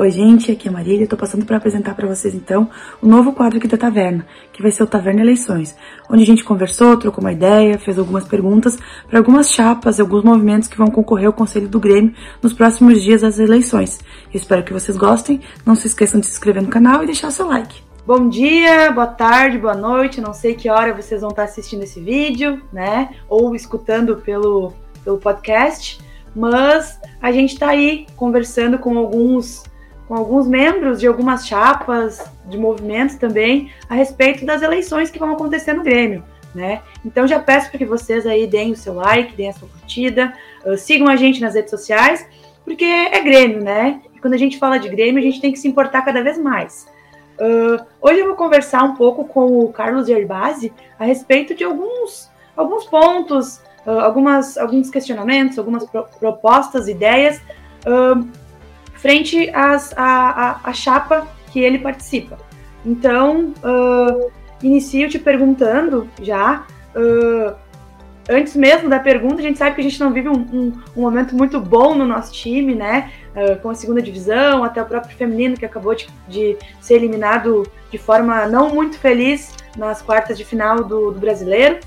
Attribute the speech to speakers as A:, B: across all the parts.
A: Oi, gente, aqui é a Marília. Estou passando para apresentar para vocês então o novo quadro aqui da Taverna, que vai ser o Taverna Eleições, onde a gente conversou, trocou uma ideia, fez algumas perguntas para algumas chapas e alguns movimentos que vão concorrer ao Conselho do Grêmio nos próximos dias das eleições. Eu espero que vocês gostem. Não se esqueçam de se inscrever no canal e deixar seu like. Bom dia, boa tarde, boa noite. Não sei que hora vocês vão estar assistindo esse vídeo, né? Ou escutando pelo, pelo podcast. Mas a gente está aí conversando com alguns com alguns membros de algumas chapas de movimentos também a respeito das eleições que vão acontecer no Grêmio, né? Então já peço para que vocês aí deem o seu like, deem a sua curtida, uh, sigam a gente nas redes sociais, porque é Grêmio, né? E quando a gente fala de Grêmio, a gente tem que se importar cada vez mais. Uh, hoje eu vou conversar um pouco com o Carlos Gerbasi a respeito de alguns, alguns pontos, uh, algumas, alguns questionamentos, algumas pro, propostas, ideias frente às, à, à, chapa que ele participa. Então, uh, inicio te perguntando já, uh, antes mesmo da pergunta, a gente sabe que a gente não vive um, um, um momento muito bom no nosso time, né? Uh, com a segunda divisão, até o próprio feminino que acabou de, de, ser eliminado de forma não muito feliz nas quartas de final do, do brasileiro.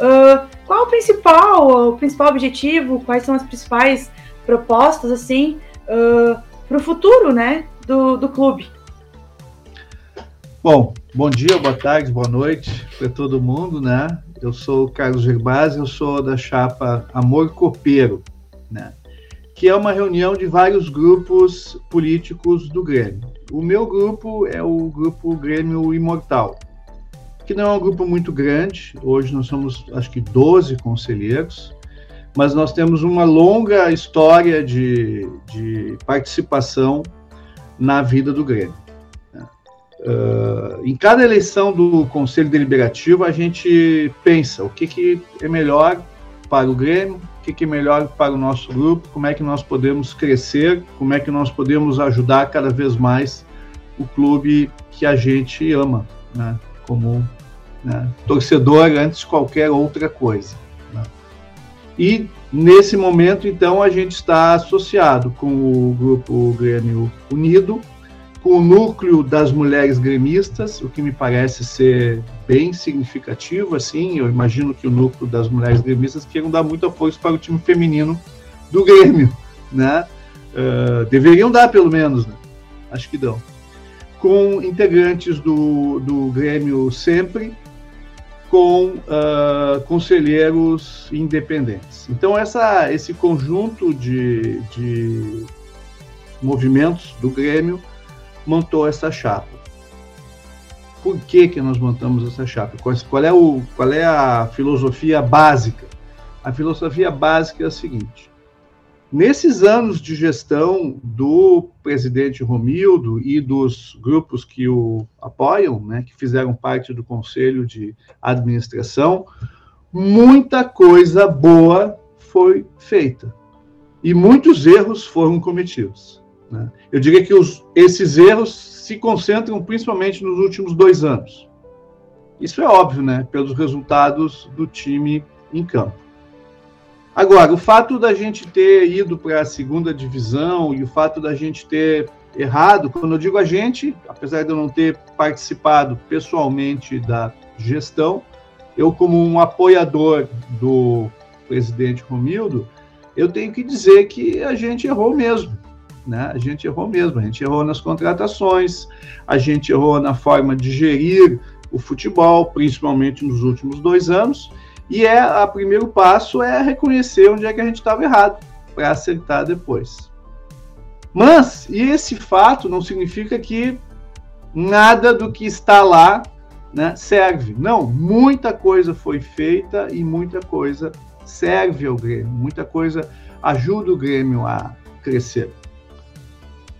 A: Uh, qual o principal, o principal objetivo? Quais são as principais propostas assim uh, para o futuro, né, do, do clube.
B: Bom, bom dia, boa tarde, boa noite para todo mundo, né? Eu sou o Carlos Gerbasi, eu sou da chapa Amor Copeiro, né? Que é uma reunião de vários grupos políticos do Grêmio. O meu grupo é o grupo Grêmio Imortal, que não é um grupo muito grande. Hoje nós somos, acho que, 12 conselheiros, mas nós temos uma longa história de, de participação na vida do Grêmio. Uh, em cada eleição do Conselho Deliberativo, a gente pensa o que, que é melhor para o Grêmio, o que, que é melhor para o nosso grupo, como é que nós podemos crescer, como é que nós podemos ajudar cada vez mais o clube que a gente ama, né? como né? torcedor antes de qualquer outra coisa. E nesse momento, então, a gente está associado com o grupo Grêmio Unido, com o núcleo das mulheres gremistas, o que me parece ser bem significativo, assim, eu imagino que o núcleo das mulheres gremistas queiram dar muita força para o time feminino do Grêmio, né? Uh, deveriam dar, pelo menos, né? Acho que dão. Com integrantes do, do Grêmio Sempre, com uh, conselheiros independentes. Então, essa, esse conjunto de, de movimentos do Grêmio montou essa chapa. Por que, que nós montamos essa chapa? Qual, é o, qual é a filosofia básica? A filosofia básica é a seguinte: Nesses anos de gestão do presidente Romildo e dos grupos que o apoiam, né, que fizeram parte do conselho de administração, muita coisa boa foi feita e muitos erros foram cometidos. Né? Eu diria que os, esses erros se concentram principalmente nos últimos dois anos. Isso é óbvio, né, pelos resultados do time em campo. Agora, o fato da gente ter ido para a segunda divisão e o fato da gente ter errado, quando eu digo a gente, apesar de eu não ter participado pessoalmente da gestão, eu, como um apoiador do presidente Romildo, eu tenho que dizer que a gente errou mesmo. Né? A gente errou mesmo, a gente errou nas contratações, a gente errou na forma de gerir o futebol, principalmente nos últimos dois anos, e é o primeiro passo é reconhecer onde é que a gente estava errado para acertar depois. Mas e esse fato não significa que nada do que está lá né, serve. Não, muita coisa foi feita e muita coisa serve ao Grêmio, muita coisa ajuda o Grêmio a crescer.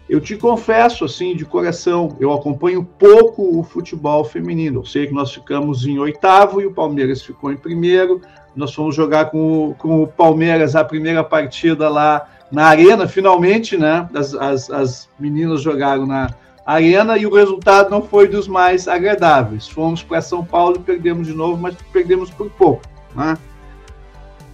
B: Eu te confesso, assim, de coração, eu acompanho pouco o futebol feminino. Eu sei que nós ficamos em oitavo e o Palmeiras ficou em primeiro. Nós fomos jogar com o, com o Palmeiras a primeira partida lá na Arena, finalmente, né? As, as, as meninas jogaram na Arena e o resultado não foi dos mais agradáveis. Fomos para São Paulo e perdemos de novo, mas perdemos por pouco, né?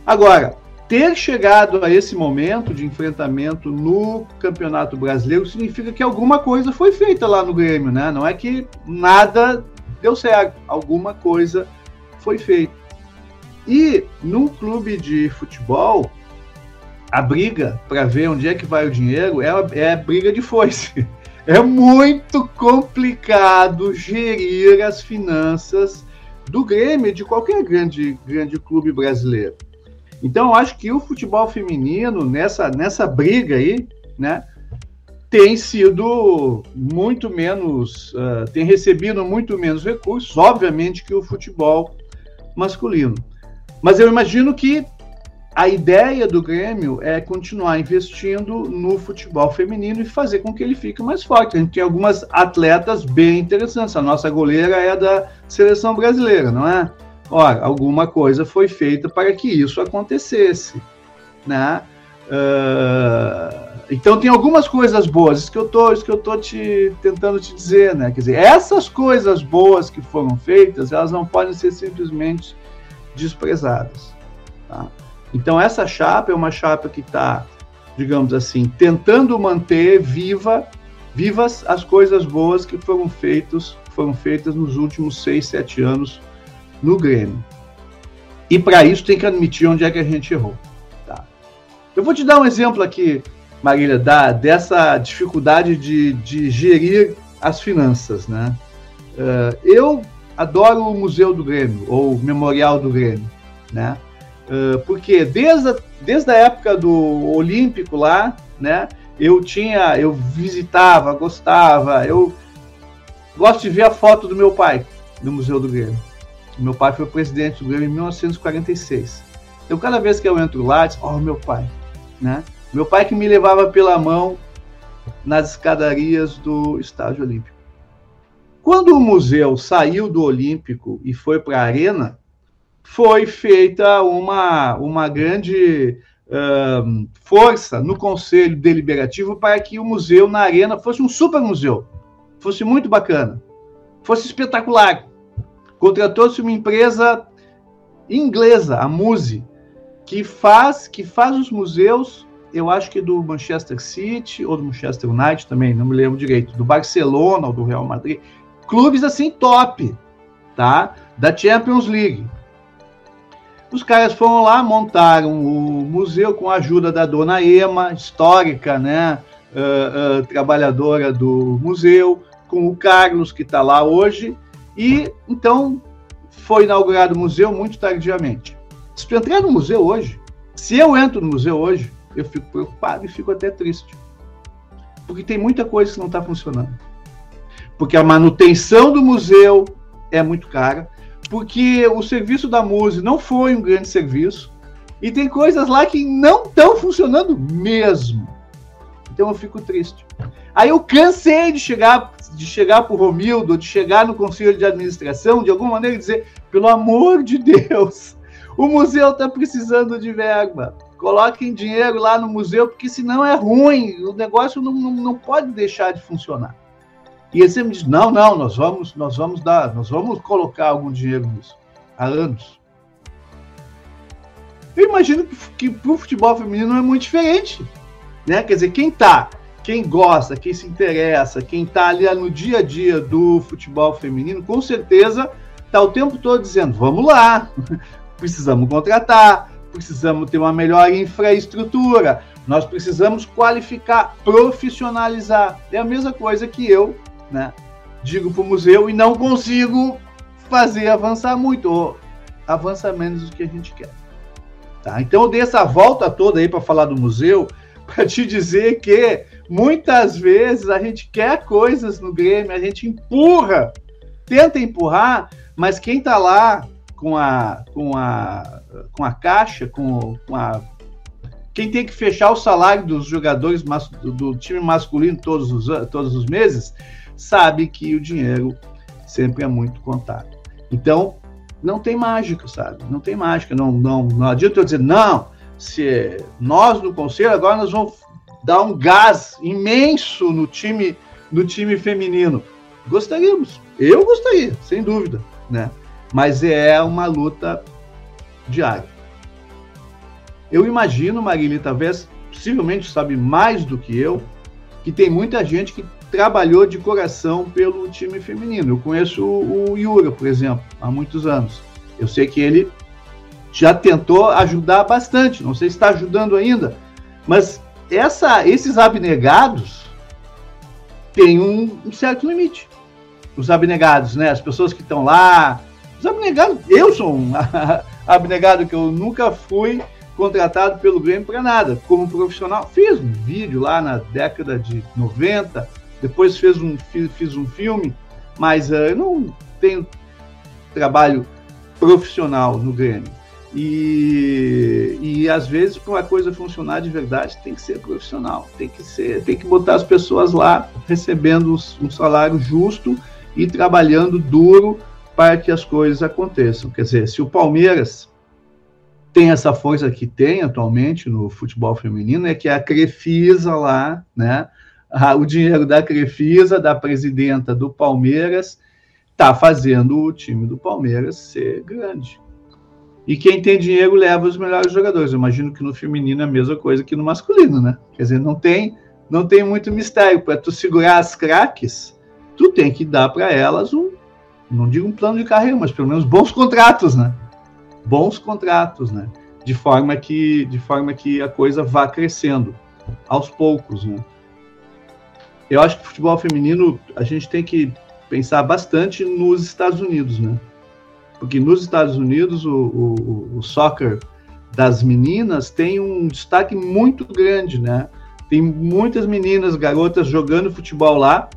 B: Agora, ter chegado a esse momento de enfrentamento no Campeonato Brasileiro significa que alguma coisa foi feita lá no Grêmio, né? Não é que nada deu certo, alguma coisa foi feita. E num clube de futebol, a briga para ver onde é que vai o dinheiro é, é briga de foice. É muito complicado gerir as finanças do Grêmio de qualquer grande, grande clube brasileiro. Então, eu acho que o futebol feminino, nessa, nessa briga aí, né, tem sido muito menos, uh, tem recebido muito menos recursos, obviamente, que o futebol masculino. Mas eu imagino que a ideia do Grêmio é continuar investindo no futebol feminino e fazer com que ele fique mais forte. A gente tem algumas atletas bem interessantes. A nossa goleira é da seleção brasileira, não é? Ora, alguma coisa foi feita para que isso acontecesse, né? Uh, então tem algumas coisas boas, isso que eu tô, isso que eu tô te tentando te dizer, né? Quer dizer, essas coisas boas que foram feitas, elas não podem ser simplesmente desprezadas. Tá? Então essa chapa é uma chapa que está, digamos assim, tentando manter viva, vivas as coisas boas que foram feitas, foram feitas nos últimos seis, sete anos no Grêmio. E para isso tem que admitir onde é que a gente errou. Tá? Eu vou te dar um exemplo aqui, Marília, da, dessa dificuldade de, de gerir as finanças. Né? Uh, eu adoro o Museu do Grêmio, ou Memorial do Grêmio. Né? Uh, porque desde a, desde a época do Olímpico lá, né, eu tinha, eu visitava, gostava, eu gosto de ver a foto do meu pai no Museu do Grêmio. Meu pai foi presidente do Grêmio em 1946. Então, cada vez que eu entro lá, digo, oh, meu pai, né? Meu pai que me levava pela mão nas escadarias do Estádio Olímpico. Quando o museu saiu do Olímpico e foi para a Arena, foi feita uma, uma grande uh, força no Conselho Deliberativo para que o museu na Arena fosse um super museu, fosse muito bacana, fosse espetacular. Contratou-se uma empresa inglesa, a Muse, que faz, que faz os museus, eu acho que do Manchester City ou do Manchester United também, não me lembro direito, do Barcelona ou do Real Madrid, clubes assim top, tá? Da Champions League. Os caras foram lá, montaram o museu com a ajuda da dona Ema, histórica, né? Uh, uh, trabalhadora do museu, com o Carlos, que está lá hoje, e então foi inaugurado o museu muito tardiamente. Se tu entrar no museu hoje, se eu entro no museu hoje, eu fico preocupado e fico até triste. Porque tem muita coisa que não está funcionando. Porque a manutenção do museu é muito cara, porque o serviço da música não foi um grande serviço, e tem coisas lá que não estão funcionando mesmo. Então eu fico triste. Aí eu cansei de chegar de chegar para o Romildo, de chegar no conselho de administração, de alguma maneira dizer, pelo amor de Deus, o museu está precisando de verba. Coloquem dinheiro lá no museu, porque senão é ruim, o negócio não, não, não pode deixar de funcionar. E ele sempre diz, não, não, nós vamos, nós vamos dar, nós vamos colocar algum dinheiro nisso. Há anos. Eu imagino que, que para o futebol feminino é muito diferente. Né? Quer dizer, quem está quem gosta, quem se interessa, quem está ali no dia a dia do futebol feminino, com certeza está o tempo todo dizendo: vamos lá, precisamos contratar, precisamos ter uma melhor infraestrutura, nós precisamos qualificar, profissionalizar. É a mesma coisa que eu né, digo para o museu e não consigo fazer avançar muito, ou avança menos do que a gente quer. Tá? Então eu dei essa volta toda aí para falar do museu, para te dizer que Muitas vezes a gente quer coisas no Grêmio, a gente empurra, tenta empurrar, mas quem está lá com a, com a, com a caixa, com, com a. Quem tem que fechar o salário dos jogadores do, time masculino todos os, todos os meses, sabe que o dinheiro sempre é muito contado. Então, não tem mágica, sabe? Não tem mágica. Não, não, não adianta eu dizer, não, se nós no conselho agora nós vamos dar um gás imenso no time, no time feminino. Gostaríamos, eu gostaria, sem dúvida, né? Mas é uma luta diária. Eu imagino, Marília, talvez, possivelmente sabe mais do que eu, que tem muita gente que trabalhou de coração pelo time feminino. Eu conheço o, o Yura, por exemplo, há muitos anos. Eu sei que ele já tentou ajudar bastante, não sei se está ajudando ainda, mas essa, esses abnegados têm um, um certo limite. Os abnegados, né? As pessoas que estão lá. Os abnegados, eu sou um abnegado que eu nunca fui contratado pelo Grêmio para nada. Como profissional, fiz um vídeo lá na década de 90, depois fez um, fiz um filme, mas uh, eu não tenho trabalho profissional no Grêmio. E, e às vezes, para uma coisa funcionar de verdade, tem que ser profissional, tem que ser, tem que botar as pessoas lá recebendo um salário justo e trabalhando duro para que as coisas aconteçam. Quer dizer, se o Palmeiras tem essa força que tem atualmente no futebol feminino, é que a Crefisa lá, né? O dinheiro da Crefisa, da presidenta do Palmeiras, está fazendo o time do Palmeiras ser grande. E quem tem dinheiro leva os melhores jogadores. Eu imagino que no feminino é a mesma coisa que no masculino, né? Quer dizer, não tem, não tem muito mistério. Para tu segurar as craques, tu tem que dar para elas um, não digo um plano de carreira, mas pelo menos bons contratos, né? Bons contratos, né? De forma que, de forma que a coisa vá crescendo aos poucos, né? Eu acho que o futebol feminino a gente tem que pensar bastante nos Estados Unidos, né? Porque nos Estados Unidos o, o, o soccer das meninas tem um destaque muito grande, né? Tem muitas meninas, garotas jogando futebol lá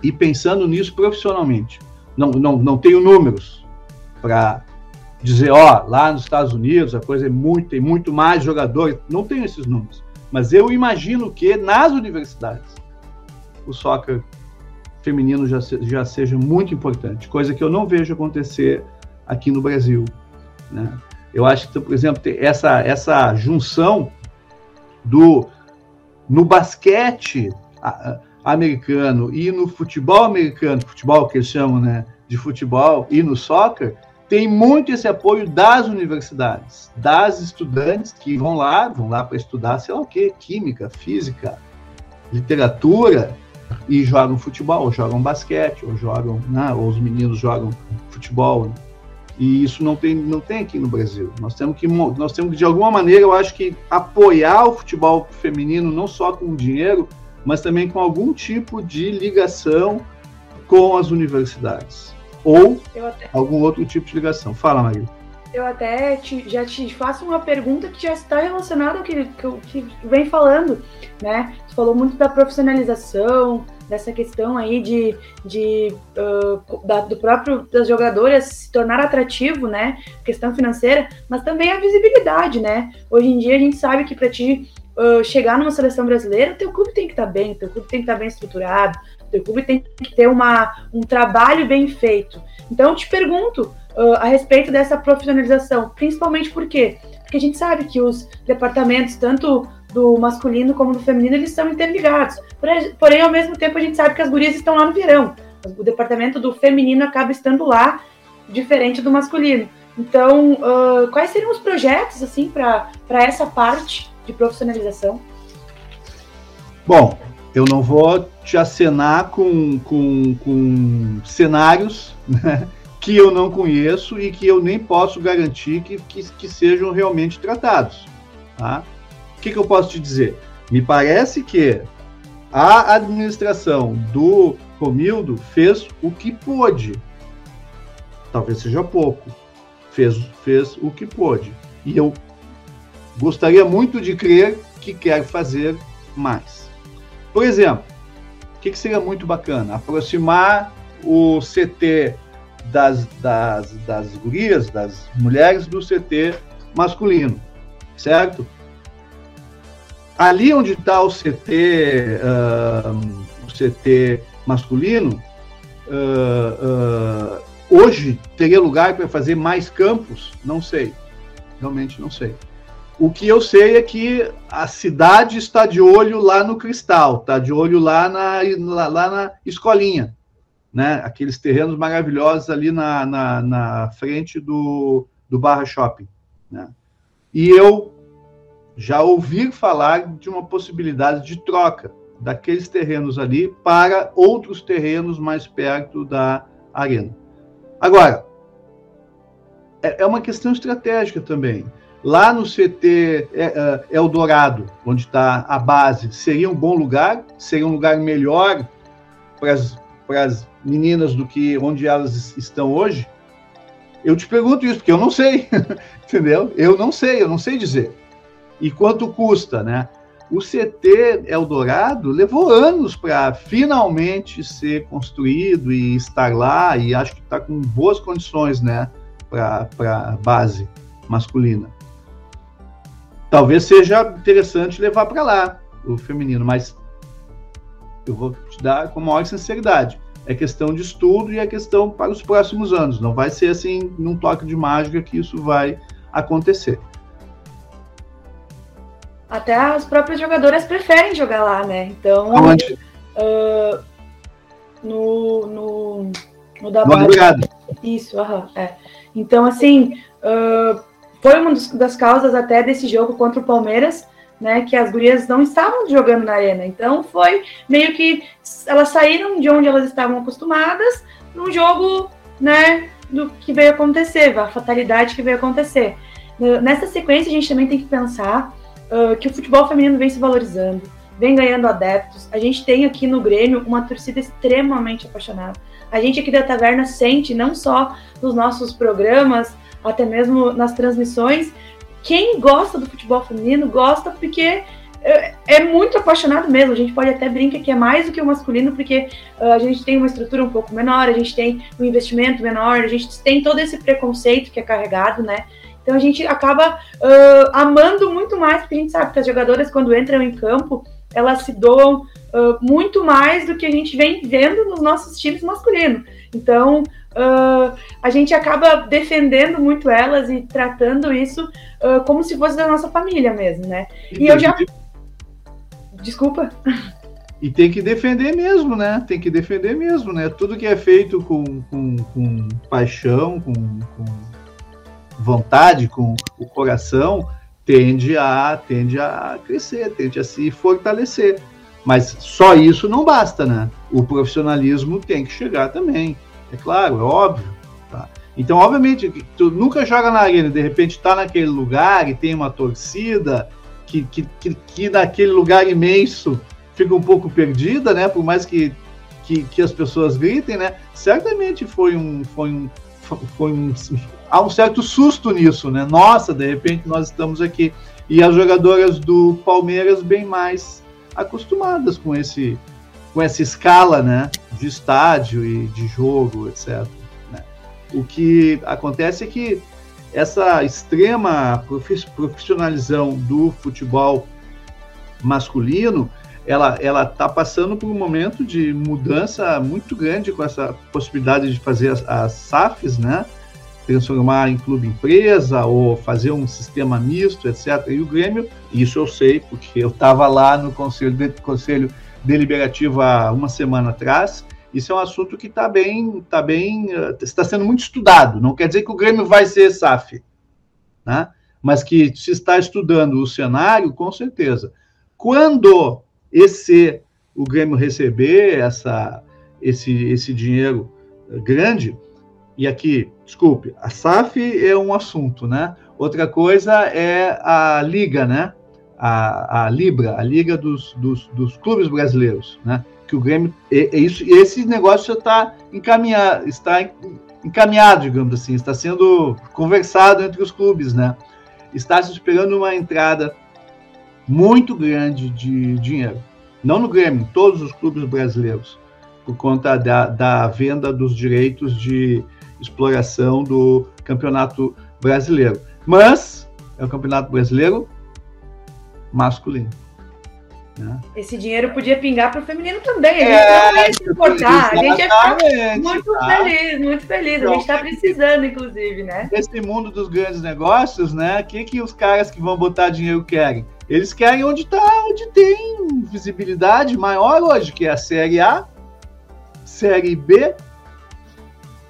B: e pensando nisso profissionalmente. Não, não, não tenho números para dizer, ó, lá nos Estados Unidos a coisa é muito, tem muito mais jogadores. Não tenho esses números. Mas eu imagino que nas universidades o soccer feminino já, já seja muito importante, coisa que eu não vejo acontecer aqui no Brasil. Né? Eu acho que, por exemplo, essa, essa junção do no basquete americano e no futebol americano, futebol que eles chamam né, de futebol, e no soccer, tem muito esse apoio das universidades, das estudantes que vão lá, vão lá para estudar, sei lá o que, química, física, literatura, e jogam futebol, jogam basquete, ou jogam, né, ou os meninos jogam futebol. E isso não tem, não tem aqui no Brasil. Nós temos que, nós temos que, de alguma maneira, eu acho que apoiar o futebol feminino, não só com dinheiro, mas também com algum tipo de ligação com as universidades. Ou até... algum outro tipo de ligação. Fala, Maria.
A: Eu até te, já te faço uma pergunta que já está relacionada ao que, que, que vem falando, né? Você falou muito da profissionalização, dessa questão aí de, de uh, da, do próprio das jogadoras se tornar atrativo, né? Questão financeira, mas também a visibilidade, né? Hoje em dia a gente sabe que para ti uh, chegar numa seleção brasileira, o teu clube tem que estar tá bem, o teu clube tem que estar tá bem estruturado, o teu clube tem que ter uma, um trabalho bem feito. Então eu te pergunto uh, a respeito dessa profissionalização, principalmente por quê? Porque a gente sabe que os departamentos, tanto do masculino como do feminino, eles são interligados. Porém, ao mesmo tempo, a gente sabe que as gurias estão lá no verão. O departamento do feminino acaba estando lá, diferente do masculino. Então, uh, quais seriam os projetos, assim, para essa parte de profissionalização?
B: Bom, eu não vou te acenar com, com, com cenários né, que eu não conheço e que eu nem posso garantir que, que, que sejam realmente tratados. Tá? O que, que eu posso te dizer? Me parece que a administração do Romildo fez o que pôde. Talvez seja pouco. Fez, fez o que pôde. E eu gostaria muito de crer que quer fazer mais. Por exemplo, o que, que seria muito bacana? Aproximar o CT das, das, das gurias, das mulheres, do CT masculino, certo? Ali onde está o CT, uh, o CT masculino, uh, uh, hoje teria lugar para fazer mais campos? Não sei, realmente não sei. O que eu sei é que a cidade está de olho lá no Cristal, está de olho lá na, lá, lá, na escolinha, né? Aqueles terrenos maravilhosos ali na, na, na frente do, do Barra Shopping, né? E eu já ouvir falar de uma possibilidade de troca daqueles terrenos ali para outros terrenos mais perto da arena. Agora, é, é uma questão estratégica também. Lá no CT é, é, Eldorado, onde está a base, seria um bom lugar? Seria um lugar melhor para as meninas do que onde elas estão hoje? Eu te pergunto isso, porque eu não sei, entendeu? Eu não sei, eu não sei dizer. E quanto custa, né? O CT Eldorado levou anos para finalmente ser construído e estar lá, e acho que está com boas condições, né, para a base masculina. Talvez seja interessante levar para lá o feminino, mas eu vou te dar com maior sinceridade. É questão de estudo e é questão para os próximos anos. Não vai ser assim, num toque de mágica, que isso vai acontecer.
A: Até as próprias jogadoras preferem jogar lá, né? Então. Uh, no, no, no da
B: base.
A: Isso, aham, é. Então, assim, uh, foi uma das causas até desse jogo contra o Palmeiras, né? Que as gurias não estavam jogando na arena. Então, foi meio que elas saíram de onde elas estavam acostumadas num jogo, né? Do que veio acontecer, a fatalidade que veio acontecer. Nessa sequência, a gente também tem que pensar uh, que o futebol feminino vem se valorizando, vem ganhando adeptos. A gente tem aqui no Grêmio uma torcida extremamente apaixonada. A gente aqui da Taverna sente, não só nos nossos programas, até mesmo nas transmissões, quem gosta do futebol feminino gosta porque é, é muito apaixonado mesmo. A gente pode até brincar que é mais do que o masculino, porque uh, a gente tem uma estrutura um pouco menor, a gente tem um investimento menor, a gente tem todo esse preconceito que é carregado, né? Então a gente acaba uh, amando muito mais, porque a gente sabe que as jogadoras, quando entram em campo, elas se doam uh, muito mais do que a gente vem vendo nos nossos times masculinos. Então uh, a gente acaba defendendo muito elas e tratando isso como se fosse da nossa família mesmo, né? E, e eu já. Desculpa.
B: E tem que defender mesmo, né? Tem que defender mesmo, né? Tudo que é feito com, com, com paixão, com, com vontade, com o coração, tende a, tende a crescer, tende a se fortalecer. Mas só isso não basta, né? O profissionalismo tem que chegar também. É claro, é óbvio. Tá? Então, obviamente, tu nunca joga na arena, de repente está naquele lugar e tem uma torcida que, que, que, que, naquele lugar imenso fica um pouco perdida, né? Por mais que, que, que as pessoas gritem, né? Certamente foi um, foi um, foi um, há um certo susto nisso, né? Nossa, de repente nós estamos aqui. E as jogadoras do Palmeiras bem mais acostumadas com esse com essa escala, né, de estádio e de jogo, etc. Né? O que acontece é que essa extrema profissionalização do futebol masculino, ela ela está passando por um momento de mudança muito grande com essa possibilidade de fazer as, as SAFs, né? Transformar em clube empresa ou fazer um sistema misto, etc. E o Grêmio, isso eu sei, porque eu estava lá no conselho, de, conselho deliberativo há uma semana atrás. Isso é um assunto que está bem, tá bem, eh, está sendo muito estudado. Não quer dizer que o Grêmio vai ser SAF, né? mas que se está estudando o cenário, com certeza. Quando esse o Grêmio receber essa, esse, esse dinheiro grande, e aqui, desculpe, a SAF é um assunto, né? Outra coisa é a Liga, né? A, a Libra, a Liga dos, dos, dos clubes brasileiros, né? Que o Grêmio, é, é isso, esse negócio já está encaminhado, está encaminhado, digamos assim, está sendo conversado entre os clubes, né? Está se esperando uma entrada muito grande de dinheiro. Não no Grêmio, em todos os clubes brasileiros, por conta da, da venda dos direitos de exploração do Campeonato Brasileiro. Mas é o Campeonato Brasileiro masculino.
A: Né? Esse dinheiro podia pingar para o feminino também. A gente é, não ia se importar. A gente ia ficar muito tá? feliz, muito feliz. a gente está precisando, inclusive, né?
B: Nesse mundo dos grandes negócios, né? O que, que os caras que vão botar dinheiro querem? Eles querem onde tá, onde tem visibilidade maior hoje, que é a Série A, Série B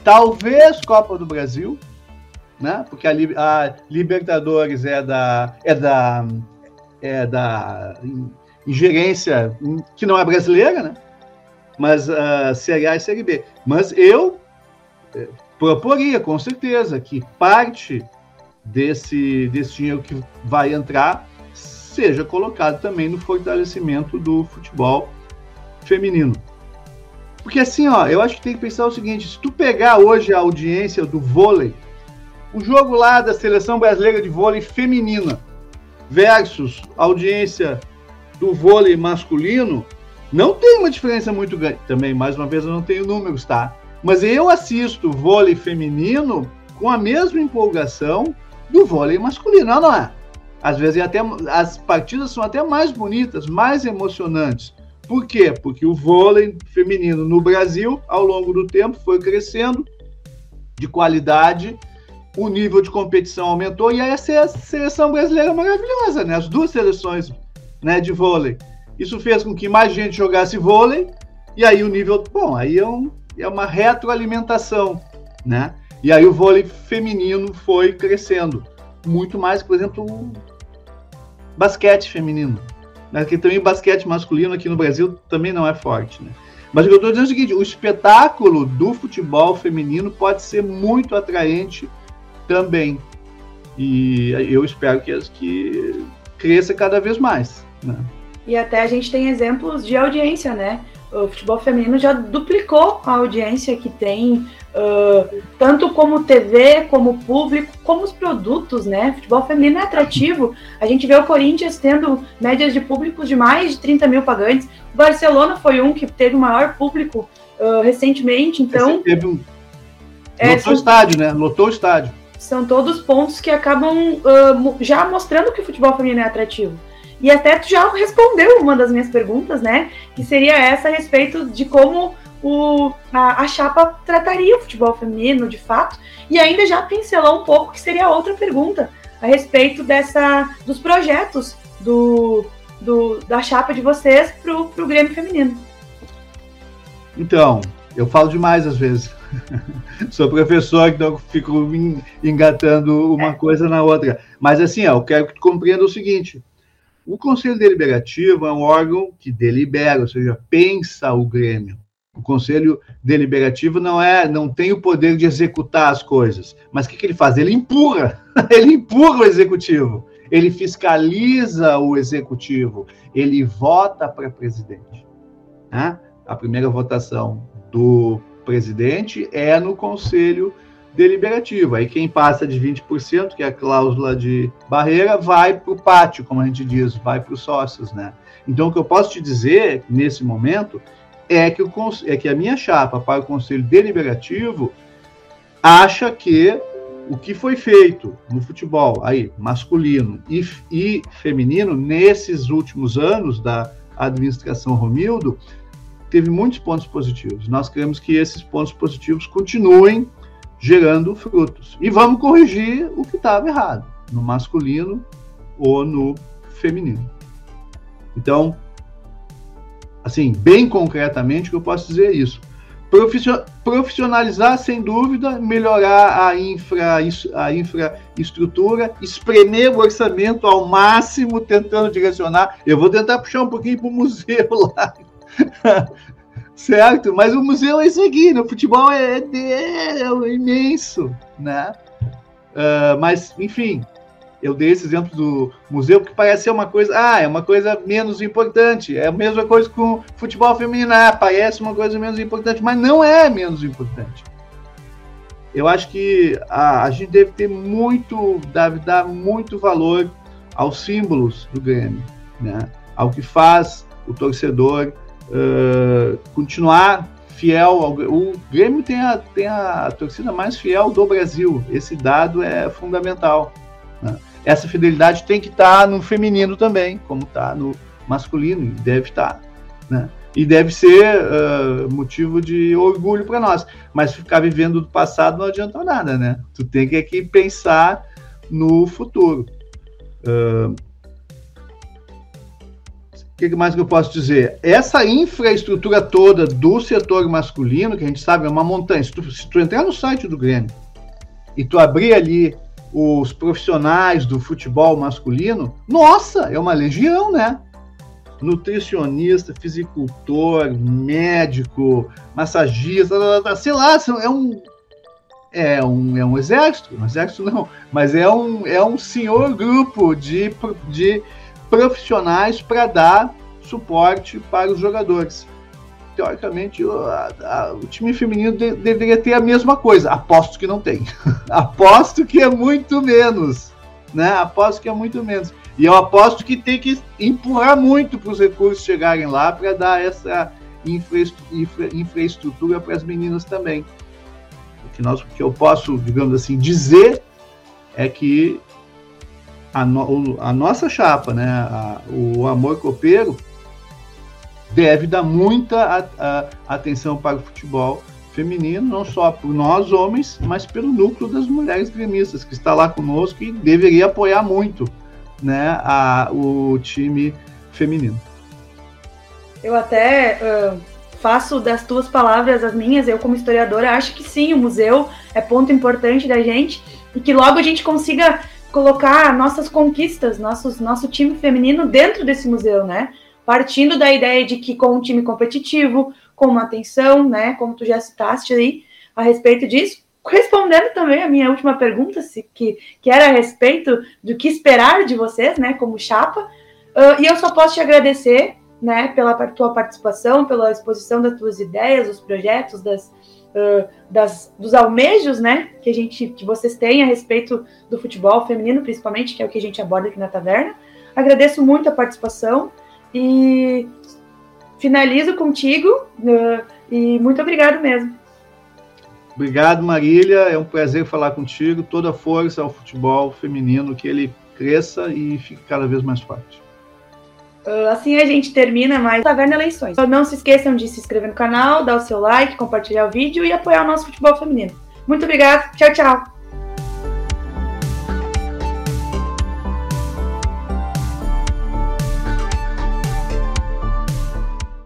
B: Talvez Copa do Brasil, né? Porque a, a, Libertadores é da, é da é da ingerência que não é brasileira, né? Mas uh, Série A e Série B. Mas eu eh, proporia, com certeza, que parte desse, desse dinheiro que vai entrar seja colocado também no fortalecimento do futebol feminino. Porque assim, ó, eu acho que tem que pensar o seguinte: se tu pegar hoje a audiência do vôlei, o jogo lá da seleção brasileira de vôlei feminina versus a audiência do vôlei masculino, não tem uma diferença muito grande. Também, mais uma vez, eu não tenho números, tá? Mas eu assisto vôlei feminino com a mesma empolgação do vôlei masculino, não, não é? Às vezes até, as partidas são até mais bonitas, mais emocionantes. Por quê? Porque o vôlei feminino no Brasil, ao longo do tempo, foi crescendo de qualidade, o nível de competição aumentou e aí a seleção brasileira é maravilhosa, né? As duas seleções né, de vôlei. Isso fez com que mais gente jogasse vôlei e aí o nível, bom, aí é, um, é uma retroalimentação, né? E aí o vôlei feminino foi crescendo muito mais, por exemplo, o basquete feminino. Né? Que também o basquete masculino aqui no Brasil também não é forte, né? Mas eu estou dizendo é o seguinte: o espetáculo do futebol feminino pode ser muito atraente também. E eu espero que, que cresça cada vez mais. Né?
A: E até a gente tem exemplos de audiência, né? O futebol feminino já duplicou a audiência que tem, uh, tanto como TV, como público, como os produtos, né? Futebol feminino é atrativo. A gente vê o Corinthians tendo médias de públicos de mais de 30 mil pagantes. O Barcelona foi um que teve o maior público uh, recentemente, então.
B: teve um... É, Lotou o estádio, né? Lotou o estádio.
A: São todos pontos que acabam uh, já mostrando que o futebol feminino é atrativo. E até tu já respondeu uma das minhas perguntas, né? Que seria essa a respeito de como o, a, a, chapa trataria o futebol feminino, de fato. E ainda já pincelou um pouco que seria outra pergunta a respeito dessa dos projetos do, do da chapa de vocês para o Grêmio Feminino.
B: Então, eu falo demais às vezes. Sou professor, então fico engatando uma coisa na outra. Mas assim, ó, eu quero que tu compreenda o seguinte: o Conselho Deliberativo é um órgão que delibera, ou seja, pensa o Grêmio. O Conselho Deliberativo não é, não tem o poder de executar as coisas, mas o que, que ele faz? Ele empurra, ele empurra o executivo, ele fiscaliza o executivo, ele vota para presidente. Né? A primeira votação do presidente é no Conselho deliberativo. Aí quem passa de 20%, que é a cláusula de barreira, vai para o pátio, como a gente diz, vai para os sócios, né? Então o que eu posso te dizer nesse momento é que, o, é que a minha chapa para o Conselho Deliberativo acha que o que foi feito no futebol aí masculino e, e feminino nesses últimos anos da administração Romildo teve muitos pontos positivos. Nós queremos que esses pontos positivos continuem gerando frutos. E vamos corrigir o que estava errado, no masculino ou no feminino. Então, assim, bem concretamente, que eu posso dizer é isso. Profissionalizar, sem dúvida, melhorar a, infra, a infraestrutura, espremer o orçamento ao máximo, tentando direcionar. Eu vou tentar puxar um pouquinho para o museu lá. certo? Mas o museu é isso aqui, no futebol é, é, é imenso, né? Uh, mas, enfim, eu dei esse exemplo do museu porque parece ser uma coisa, ah, é uma coisa menos importante. É a mesma coisa com futebol feminino, ah, parece uma coisa menos importante, mas não é menos importante. Eu acho que a, a gente deve ter muito, deve dar muito valor aos símbolos do Grêmio, né? Ao que faz o torcedor uh, continuar fiel ao o Grêmio tem a, tem a torcida mais fiel do Brasil. Esse dado é fundamental. Né? Essa fidelidade tem que estar tá no feminino também, como está no masculino, deve estar. Tá, né? E deve ser uh, motivo de orgulho para nós. Mas ficar vivendo do passado não adianta nada, né? Tu tem que aqui pensar no futuro. Uh, que mais que eu posso dizer? Essa infraestrutura toda do setor masculino, que a gente sabe é uma montanha. Se tu, se tu entrar no site do Grêmio e tu abrir ali os profissionais do futebol masculino, nossa, é uma legião, né? Nutricionista, fisicultor, médico, massagista, sei lá, é um, é um, é um exército, um exército não, mas é um, é um senhor grupo de, de profissionais para dar suporte para os jogadores. Teoricamente, o, a, o time feminino de, deveria ter a mesma coisa. Aposto que não tem. aposto que é muito menos. Né? Aposto que é muito menos. E eu aposto que tem que empurrar muito para os recursos chegarem lá para dar essa infraestrutura para as meninas também. O que, nós, o que eu posso, digamos assim, dizer é que a, no, a nossa chapa, né, a, o Amor Copeiro, deve dar muita a, atenção para o futebol feminino, não só por nós homens, mas pelo núcleo das mulheres gremistas que está lá conosco e deveria apoiar muito né, a, o time feminino.
A: Eu até uh, faço das tuas palavras as minhas, eu como historiadora acho que sim, o museu é ponto importante da gente e que logo a gente consiga colocar nossas conquistas, nossos, nosso time feminino dentro desse museu, né? partindo da ideia de que com um time competitivo, com uma atenção, né, como tu já citaste aí a respeito disso, respondendo também a minha última pergunta, se, que, que era a respeito do que esperar de vocês, né, como chapa, uh, e eu só posso te agradecer, né, pela tua participação, pela exposição das tuas ideias, dos projetos, das, uh, das, dos almejos, né, que a gente, que vocês têm a respeito do futebol feminino, principalmente, que é o que a gente aborda aqui na taverna. Agradeço muito a participação e finalizo contigo uh, e muito obrigado mesmo.
B: Obrigado, Marília. É um prazer falar contigo. Toda força ao futebol feminino, que ele cresça e fique cada vez mais forte.
A: Uh, assim a gente termina mais Taverna Eleições. Então, não se esqueçam de se inscrever no canal, dar o seu like, compartilhar o vídeo e apoiar o nosso futebol feminino. Muito obrigado. Tchau, tchau.